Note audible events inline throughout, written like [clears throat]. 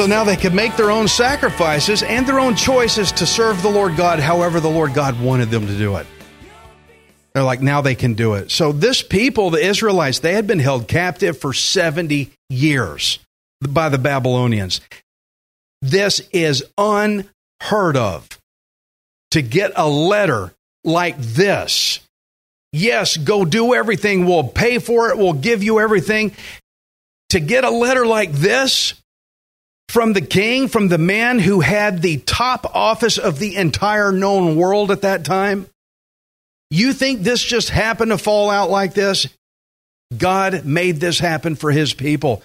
So now they could make their own sacrifices and their own choices to serve the Lord God however the Lord God wanted them to do it. They're like, now they can do it. So this people, the Israelites, they had been held captive for 70 years by the Babylonians. This is unheard of. To get a letter like this. Yes, go do everything. We'll pay for it. We'll give you everything. To get a letter like this from the king, from the man who had the top office of the entire known world at that time, you think this just happened to fall out like this? God made this happen for his people.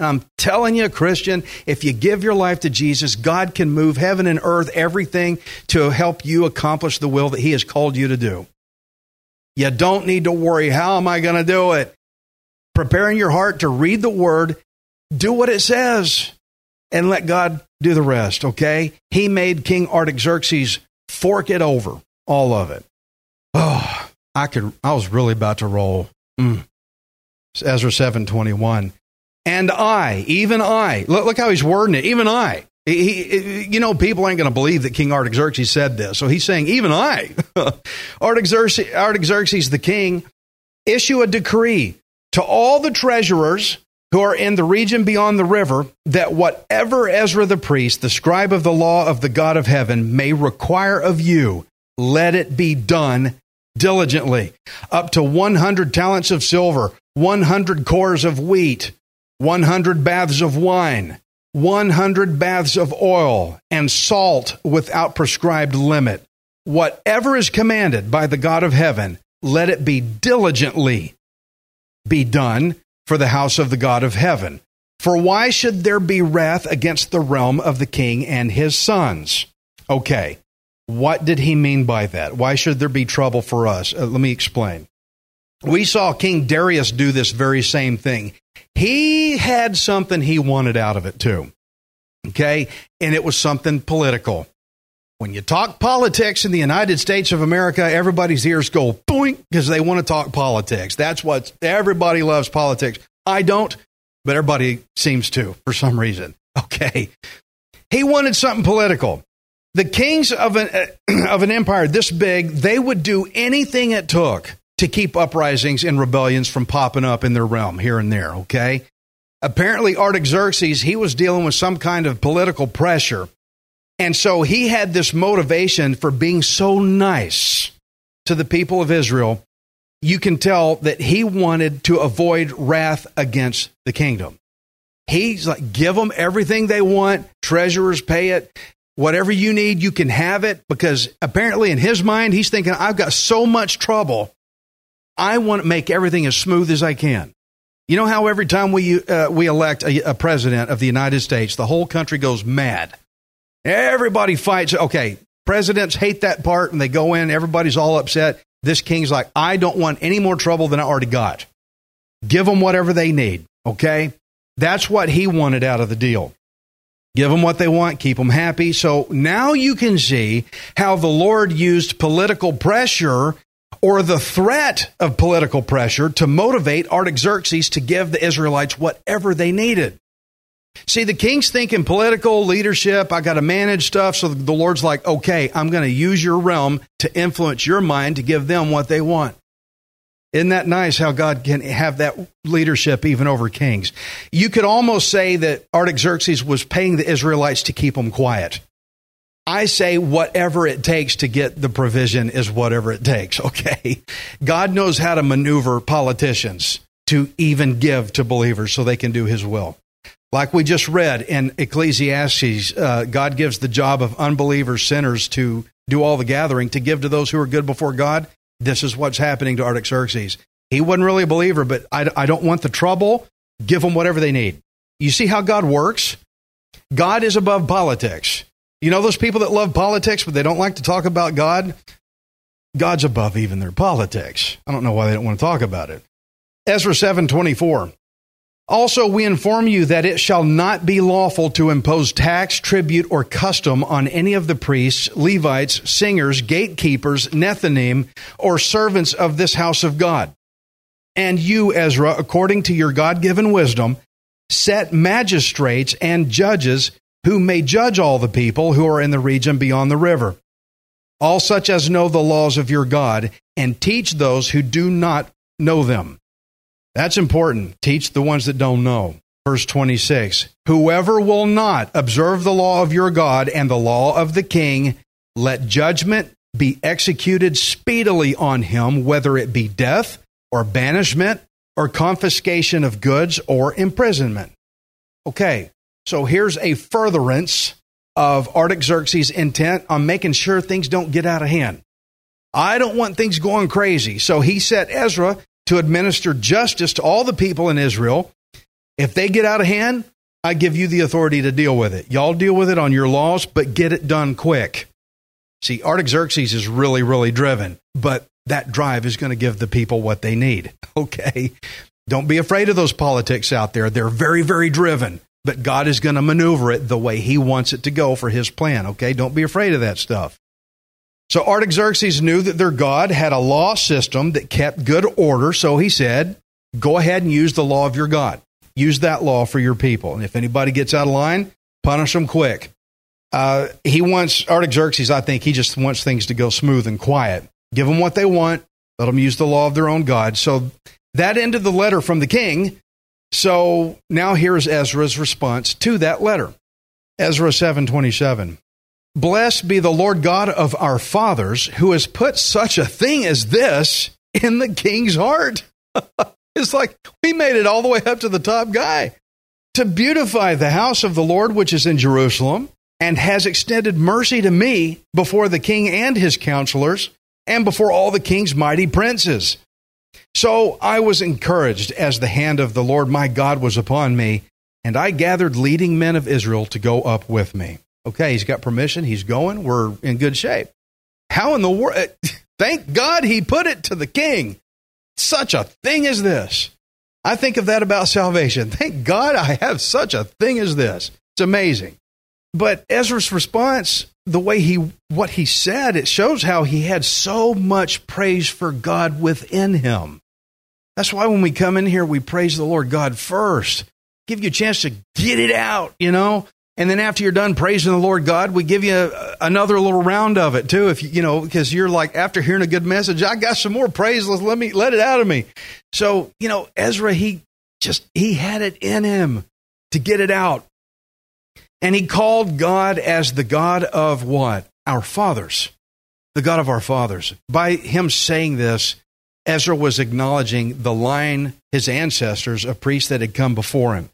I'm telling you, Christian, if you give your life to Jesus, God can move heaven and earth, everything to help you accomplish the will that he has called you to do. You don't need to worry, how am I going to do it? Preparing your heart to read the word, do what it says, and let God do the rest, okay? He made King Artaxerxes fork it over, all of it. Oh, I could. I was really about to roll. Mm. Ezra seven twenty one, and I, even I, look, look how he's wording it. Even I, he, he you know, people ain't going to believe that King Artaxerxes said this, so he's saying, even I, [laughs] Artaxerxes, Artaxerxes the king, issue a decree to all the treasurers who are in the region beyond the river that whatever Ezra the priest, the scribe of the law of the God of heaven, may require of you, let it be done diligently. Up to 100 talents of silver, 100 kors of wheat, 100 baths of wine, 100 baths of oil, and salt without prescribed limit. Whatever is commanded by the God of heaven, let it be diligently be done for the house of the God of heaven. For why should there be wrath against the realm of the king and his sons? Okay, what did he mean by that? Why should there be trouble for us? Uh, let me explain. We saw King Darius do this very same thing. He had something he wanted out of it too. Okay, and it was something political. When you talk politics in the United States of America, everybody's ears go boink because they want to talk politics. That's what everybody loves politics. I don't, but everybody seems to for some reason. [laughs] Okay. He wanted something political. The kings of an, uh, [clears throat] of an empire this big, they would do anything it took to keep uprisings and rebellions from popping up in their realm here and there, okay? Apparently, Artaxerxes, he was dealing with some kind of political pressure and so he had this motivation for being so nice to the people of Israel. You can tell that he wanted to avoid wrath against the kingdom. He's like, give them everything they want, treasurers pay it, whatever you need, you can have it. Because apparently, in his mind, he's thinking, I've got so much trouble. I want to make everything as smooth as I can. You know how every time we, uh, we elect a, a president of the United States, the whole country goes mad Everybody fights. Okay, presidents hate that part and they go in, everybody's all upset. This king's like, I don't want any more trouble than I already got. Give them whatever they need. Okay? That's what he wanted out of the deal. Give them what they want, keep them happy. So now you can see how the Lord used political pressure or the threat of political pressure to motivate Artaxerxes to give the Israelites whatever they needed. See, the king's thinking political leadership, I got to manage stuff. So the Lord's like, okay, I'm going to use your realm to influence your mind to give them what they want. Isn't that nice how God can have that leadership even over kings? You could almost say that Artaxerxes was paying the Israelites to keep them quiet. I say whatever it takes to get the provision is whatever it takes, [laughs] okay? God knows how to maneuver politicians to even give to believers so they can do his will. Like we just read in Ecclesiastes, uh, God gives the job of unbelievers, sinners to do all the gathering, to give to those who are good before God. This is what's happening to Artaxerxes. He wasn't really a believer, but I, I don't want the trouble. Give them whatever they need. You see how God works? God is above politics. You know those people that love politics, but they don't like to talk about God? God's above even their politics. I don't know why they don't want to talk about it. Ezra 7:24. Also we inform you that it shall not be lawful to impose tax, tribute or custom on any of the priests, Levites, singers, gatekeepers, Nethinim, or servants of this house of God. And you, Ezra, according to your God-given wisdom, set magistrates and judges who may judge all the people who are in the region beyond the river, all such as know the laws of your God, and teach those who do not know them. That's important. Teach the ones that don't know. Verse 26 Whoever will not observe the law of your God and the law of the king, let judgment be executed speedily on him, whether it be death or banishment or confiscation of goods or imprisonment. Okay, so here's a furtherance of Artaxerxes' intent on making sure things don't get out of hand. I don't want things going crazy. So he set Ezra to administer justice to all the people in Israel. If they get out of hand, I give you the authority to deal with it. Y'all deal with it on your laws, but get it done quick. See, Artaxerxes is really, really driven, but that drive is going to give the people what they need. [laughs] Okay. Don't be afraid of those politics out there. They're very, very driven, but God is going to maneuver it the way He wants it to go for His plan. Okay. Don't be afraid of that stuff. So Artaxerxes knew that their God had a law system that kept good order. So he said, go ahead and use the law of your God. Use that law for your people. And if anybody gets out of line, punish them quick. Uh, he wants, Artaxerxes, I think he just wants things to go smooth and quiet. Give them what they want. Let them use the law of their own God. So that ended the letter from the king. So now here's Ezra's response to that letter. Ezra 727. Blessed be the Lord God of our fathers, who has put such a thing as this in the king's heart. [laughs] it's like we made it all the way up to the top guy to beautify the house of the Lord, which is in Jerusalem, and has extended mercy to me before the king and his counselors, and before all the king's mighty princes. So I was encouraged as the hand of the Lord my God was upon me, and I gathered leading men of Israel to go up with me. Okay, he's got permission. He's going. We're in good shape. How in the world? Eh, thank God he put it to the king. Such a thing as this. I think of that about salvation. Thank God I have such a thing as this. It's amazing. But Ezra's response, the way he what he said, it shows how he had so much praise for God within him. That's why when we come in here, we praise the Lord God first. Give you a chance to get it out, you know. And then after you're done praising the Lord God, we give you a, another little round of it too. If you, you know, because you're like, after hearing a good message, I got some more praise. Let's let me, let it out of me. So, you know, Ezra, he just, he had it in him to get it out. And he called God as the God of what? Our fathers. The God of our fathers. By him saying this, Ezra was acknowledging the line, his ancestors of priests that had come before him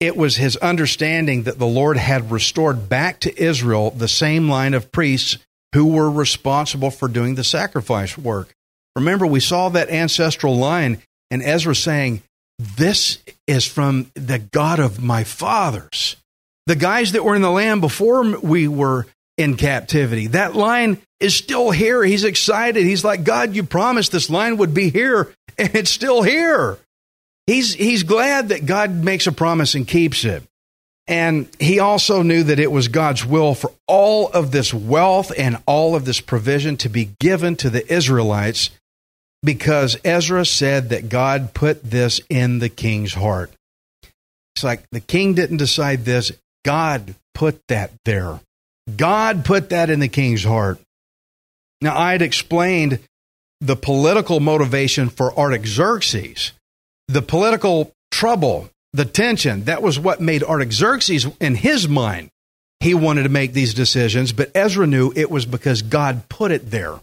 it was his understanding that the Lord had restored back to Israel the same line of priests who were responsible for doing the sacrifice work. Remember, we saw that ancestral line, and Ezra saying, This is from the God of my fathers. The guys that were in the land before we were in captivity. That line is still here. He's excited. He's like, God, you promised this line would be here, and it's still here. He's, he's glad that God makes a promise and keeps it. And he also knew that it was God's will for all of this wealth and all of this provision to be given to the Israelites because Ezra said that God put this in the king's heart. It's like the king didn't decide this, God put that there. God put that in the king's heart. Now, I had explained the political motivation for Artaxerxes the political trouble, the tension, that was what made Artaxerxes, in his mind, he wanted to make these decisions, but Ezra knew it was because God put it there.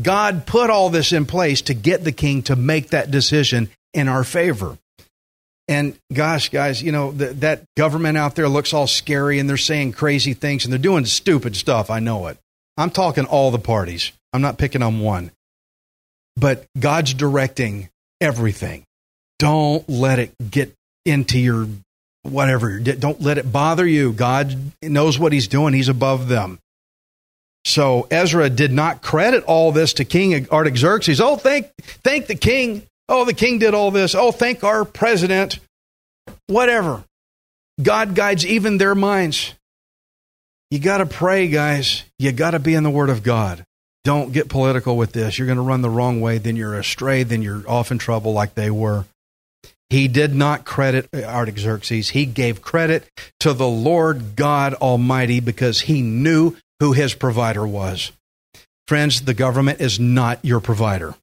God put all this in place to get the king to make that decision in our favor. And gosh, guys, you know, that government out there looks all scary and they're saying crazy things and they're doing stupid stuff. I know it. I'm talking all the parties. I'm not picking on one. But God's directing everything. Don't let it get into your whatever. Don't let it bother you. God knows what he's doing. He's above them. So Ezra did not credit all this to King Artaxerxes. Oh, thank, thank the king. Oh, the king did all this. Oh, thank our president. Whatever. God guides even their minds. You got to pray, guys. You got to be in the Word of God. Don't get political with this. You're going to run the wrong way, then you're astray, then you're off in trouble like they were. He did not credit Artaxerxes. He gave credit to the Lord God Almighty because he knew who his provider was. Friends, the government is not your provider.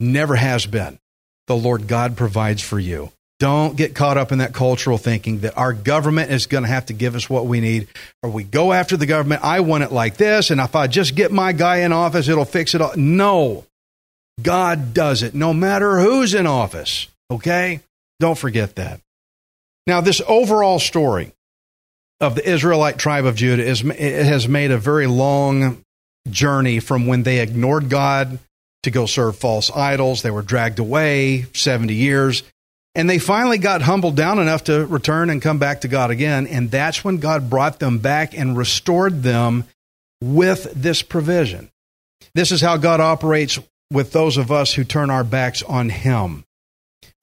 Never has been the Lord God provides for you. Don't get caught up in that cultural thinking that our government is going to have to give us what we need, or we go after the government. I want it like this, and if I just get my guy in office, it'll fix it all. No, God does it no matter who's in office. Okay? Don't forget that. Now, this overall story of the Israelite tribe of Judah is, it has made a very long journey from when they ignored God to go serve false idols. They were dragged away 70 years. And they finally got humbled down enough to return and come back to God again. And that's when God brought them back and restored them with this provision. This is how God operates with those of us who turn our backs on Him.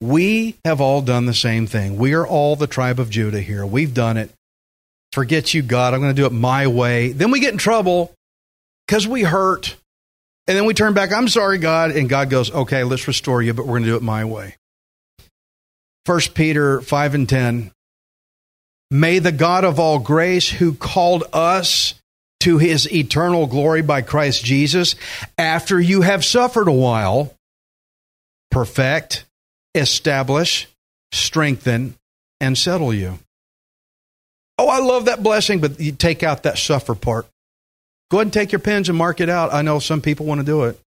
We have all done the same thing. We are all the tribe of Judah here. We've done it. Forget you, God. I'm going to do it my way. Then we get in trouble because we hurt and then we turn back, I'm sorry, God. And God goes, okay, let's restore you, but we're going to do it my way. 1 Peter 5 and 10. May the God of all grace, who called us to his eternal glory by Christ Jesus, after you have suffered a while, perfect, establish, strengthen, and settle you. Oh, I love that blessing, but you take out that suffer part. Go ahead and take your pens and mark it out. I know some people want to do it.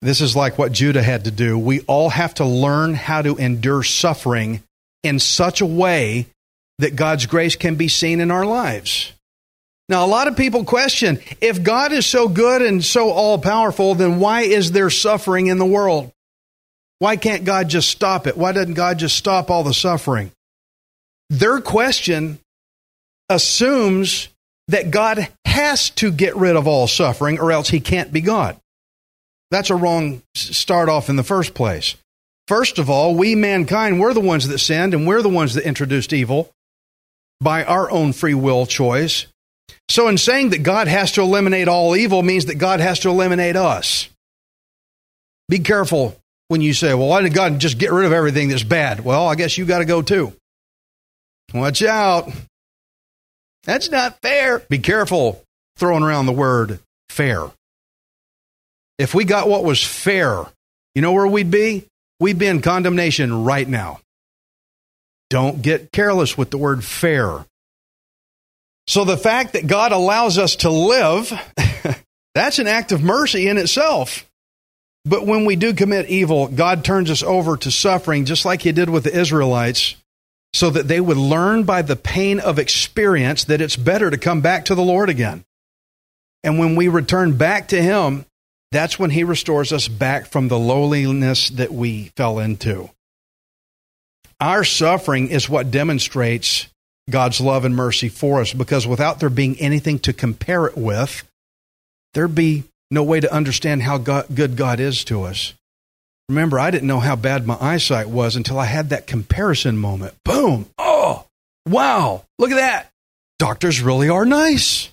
This is like what Judah had to do. We all have to learn how to endure suffering in such a way that God's grace can be seen in our lives. Now, a lot of people question if God is so good and so all powerful, then why is there suffering in the world? Why can't God just stop it? Why doesn't God just stop all the suffering? Their question assumes that God has to get rid of all suffering or else he can't be God. That's a wrong start off in the first place. First of all, we mankind, we're the ones that sinned and we're the ones that introduced evil by our own free will choice. So, in saying that God has to eliminate all evil means that God has to eliminate us. Be careful when you say, well, why did God just get rid of everything that's bad? Well, I guess you got to go too. Watch out. That's not fair. Be careful throwing around the word fair. If we got what was fair, you know where we'd be? We'd be in condemnation right now. Don't get careless with the word fair. So the fact that God allows us to live, [laughs] that's an act of mercy in itself. But when we do commit evil, God turns us over to suffering, just like He did with the Israelites so that they would learn by the pain of experience that it's better to come back to the Lord again. And when we return back to Him, that's when He restores us back from the lowliness that we fell into. Our suffering is what demonstrates God's love and mercy for us because without there being anything to compare it with, there'd be no way to understand how God, good God is to us. Remember, I didn't know how bad my eyesight was until I had that comparison moment. Boom. Oh, wow. Look at that. Doctors really are nice.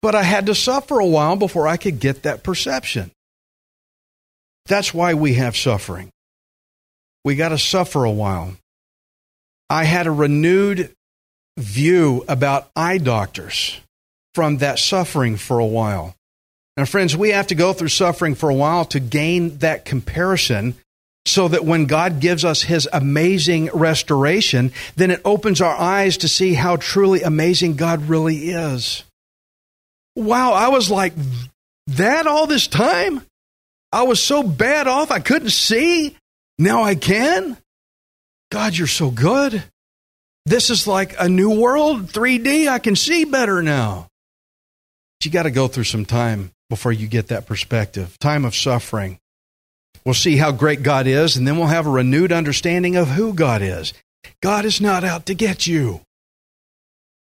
But I had to suffer a while before I could get that perception. That's why we have suffering. We got to suffer a while. I had a renewed view about eye doctors from that suffering for a while. Now, friends, we have to go through suffering for a while to gain that comparison so that when God gives us his amazing restoration, then it opens our eyes to see how truly amazing God really is. Wow, I was like that all this time? I was so bad off I couldn't see. Now I can? God, you're so good. This is like a new world, 3D. I can see better now. You got to go through some time before you get that perspective. Time of suffering. We'll see how great God is, and then we'll have a renewed understanding of who God is. God is not out to get you,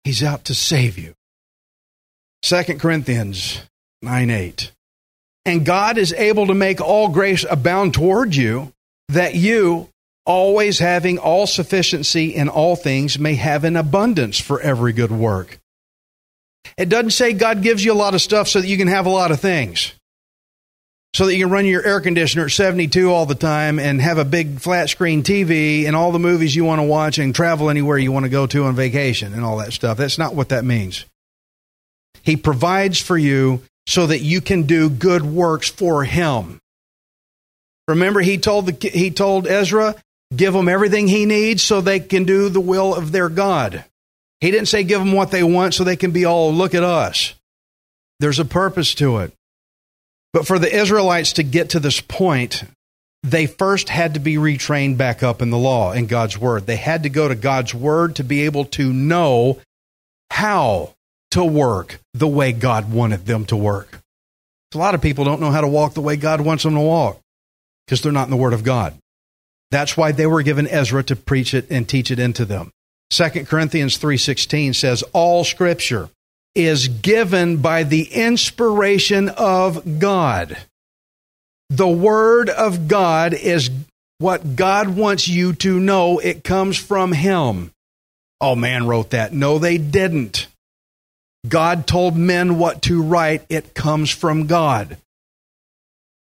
He's out to save you. 2 Corinthians 9 8. And God is able to make all grace abound toward you, that you, always having all sufficiency in all things, may have an abundance for every good work. It doesn't say God gives you a lot of stuff so that you can have a lot of things. So that you can run your air conditioner at 72 all the time and have a big flat screen TV and all the movies you want to watch and travel anywhere you want to go to on vacation and all that stuff. That's not what that means. He provides for you so that you can do good works for him. Remember he told the, he told Ezra, give them everything he needs so they can do the will of their God. He didn't say give them what they want so they can be all, look at us. There's a purpose to it. But for the Israelites to get to this point, they first had to be retrained back up in the law, in God's word. They had to go to God's word to be able to know how to work the way God wanted them to work. A lot of people don't know how to walk the way God wants them to walk because they're not in the word of God. That's why they were given Ezra to preach it and teach it into them. 2 Corinthians 3:16 says all scripture is given by the inspiration of God. The word of God is what God wants you to know. It comes from him. Oh man wrote that. No they didn't. God told men what to write. It comes from God.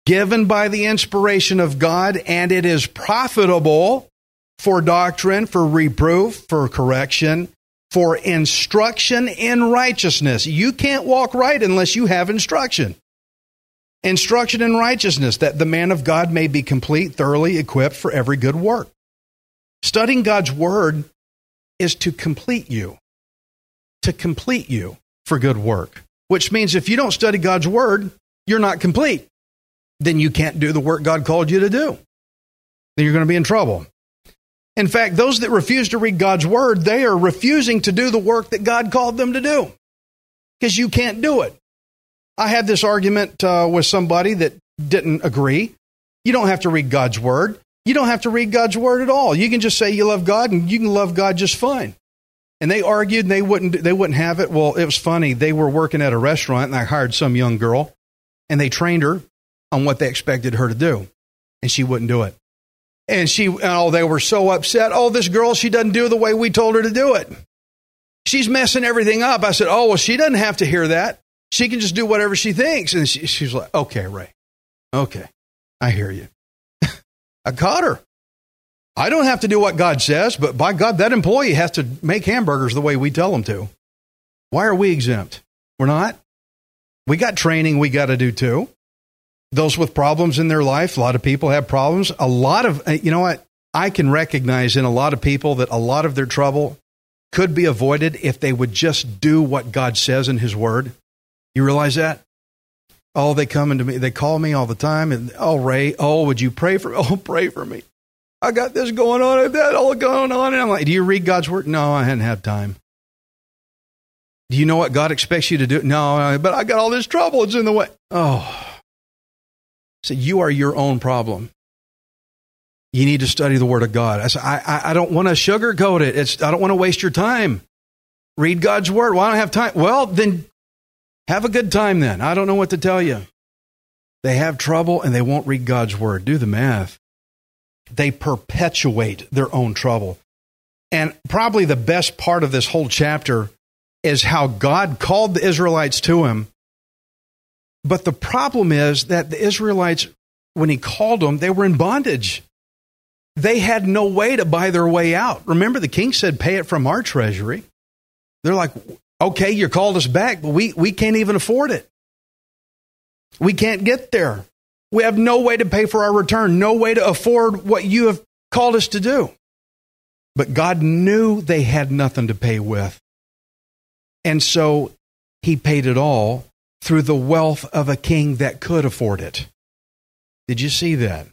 Given by the inspiration of God and it is profitable for doctrine, for reproof, for correction, for instruction in righteousness. You can't walk right unless you have instruction. Instruction in righteousness, that the man of God may be complete, thoroughly equipped for every good work. Studying God's word is to complete you, to complete you for good work, which means if you don't study God's word, you're not complete. Then you can't do the work God called you to do. Then you're going to be in trouble. In fact, those that refuse to read God's word, they are refusing to do the work that God called them to do because you can't do it. I had this argument uh, with somebody that didn't agree. You don't have to read God's word. You don't have to read God's word at all. You can just say you love God and you can love God just fine. And they argued and they wouldn't they wouldn't have it. Well, it was funny. They were working at a restaurant and I hired some young girl and they trained her on what they expected her to do. And she wouldn't do it. And she, oh, they were so upset. Oh, this girl, she doesn't do the way we told her to do it. She's messing everything up. I said, oh, well, she doesn't have to hear that. She can just do whatever she thinks. And she, she's like, okay, Ray. Okay. I hear you. [laughs] I caught her. I don't have to do what God says, but by God, that employee has to make hamburgers the way we tell them to. Why are we exempt? We're not. We got training we got to do too those with problems in their life. A lot of people have problems. A lot of, uh, you know what? I can recognize in a lot of people that a lot of their trouble could be avoided if they would just do what God says in His Word. You realize that? Oh, they come into me, they call me all the time, and oh, Ray, oh, would you pray for? [laughs] Oh, pray for me. I got this going on and that all going on, and I'm like, do you read God's Word? No, I hadn't had time. Do you know what God expects you to do? No, but I got all this trouble. It's in the way. Oh, so you are your own problem. You need to study the Word of God. I said, I, I don't want to sugarcoat it. It's, I don't want to waste your time. Read God's Word. Well, I don't have time. Well, then have a good time then. I don't know what to tell you. They have trouble and they won't read God's Word. Do the math. They perpetuate their own trouble. And probably the best part of this whole chapter is how God called the Israelites to him but the problem is that the Israelites, when he called them, they were in bondage. They had no way to buy their way out. Remember, the king said, pay it from our treasury. They're like, okay, you called us back, but we, we can't even afford it. We can't get there. We have no way to pay for our return, no way to afford what you have called us to do. But God knew they had nothing to pay with. And so he paid it all through the wealth of a king that could afford it. Did you see that?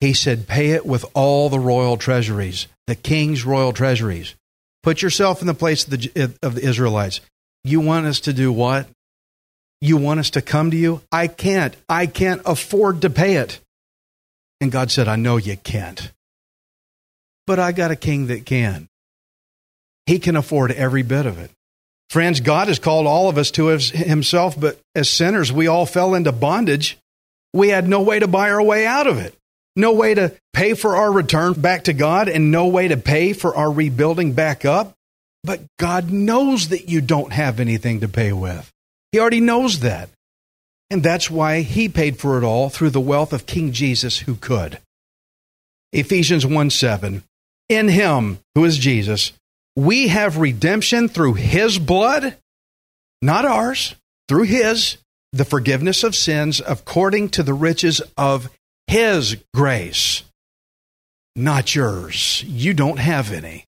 He said, Pay it with all the royal treasuries, the king's royal treasuries. Put yourself in the place of the, of the Israelites. You want us to do what? You want us to come to you? I can't. I can't afford to pay it. And God said, I know you can't. But I got a king that can. He can afford every bit of it. Friends, God has called all of us to Himself, but as sinners, we all fell into bondage. We had no way to buy our way out of it, no way to pay for our return back to God, and no way to pay for our rebuilding back up. But God knows that you don't have anything to pay with. He already knows that. And that's why He paid for it all through the wealth of King Jesus who could. Ephesians 1 7. In Him, who is Jesus, we have redemption through his blood, not ours, through his, the forgiveness of sins according to the riches of his grace, not yours. You don't have any.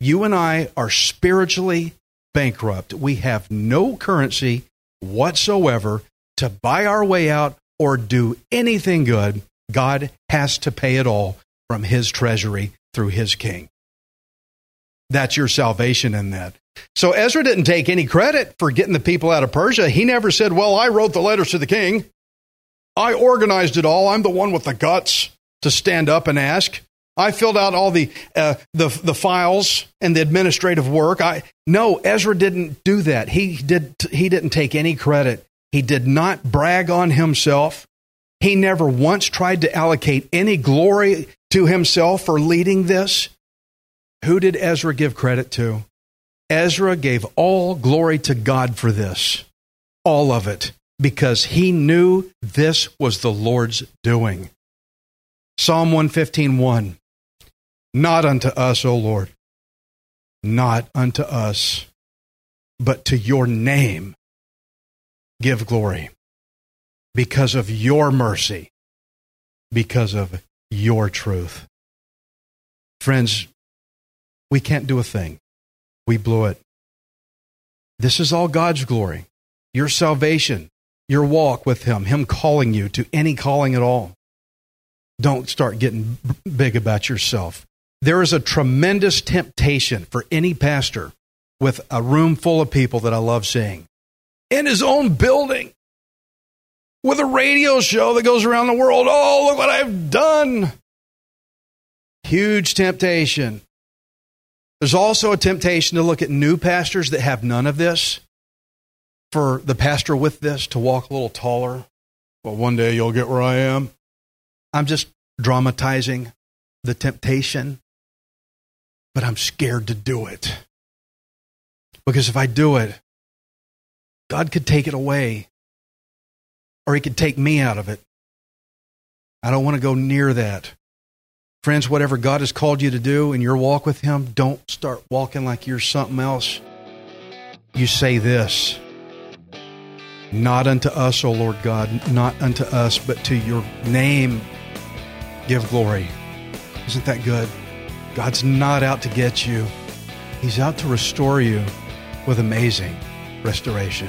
You and I are spiritually bankrupt. We have no currency whatsoever to buy our way out or do anything good. God has to pay it all from his treasury through his king. That's your salvation in that. So Ezra didn't take any credit for getting the people out of Persia. He never said, Well, I wrote the letters to the king. I organized it all. I'm the one with the guts to stand up and ask. I filled out all the, uh, the, the files and the administrative work. I, no, Ezra didn't do that. He, did, he didn't take any credit. He did not brag on himself. He never once tried to allocate any glory to himself for leading this. Who did Ezra give credit to? Ezra gave all glory to God for this, all of it, because he knew this was the Lord's doing. Psalm 115:1 Not unto us, O Lord, not unto us, but to your name give glory because of your mercy, because of your truth. Friends, we can't do a thing. We blew it. This is all God's glory. Your salvation, your walk with Him, Him calling you to any calling at all. Don't start getting big about yourself. There is a tremendous temptation for any pastor with a room full of people that I love seeing in his own building with a radio show that goes around the world. Oh, look what I've done. Huge temptation. There's also a temptation to look at new pastors that have none of this, for the pastor with this to walk a little taller. Well, one day you'll get where I am. I'm just dramatizing the temptation, but I'm scared to do it. Because if I do it, God could take it away, or He could take me out of it. I don't want to go near that. Friends, whatever God has called you to do in your walk with Him, don't start walking like you're something else. You say this Not unto us, O Lord God, not unto us, but to your name give glory. Isn't that good? God's not out to get you, He's out to restore you with amazing restoration.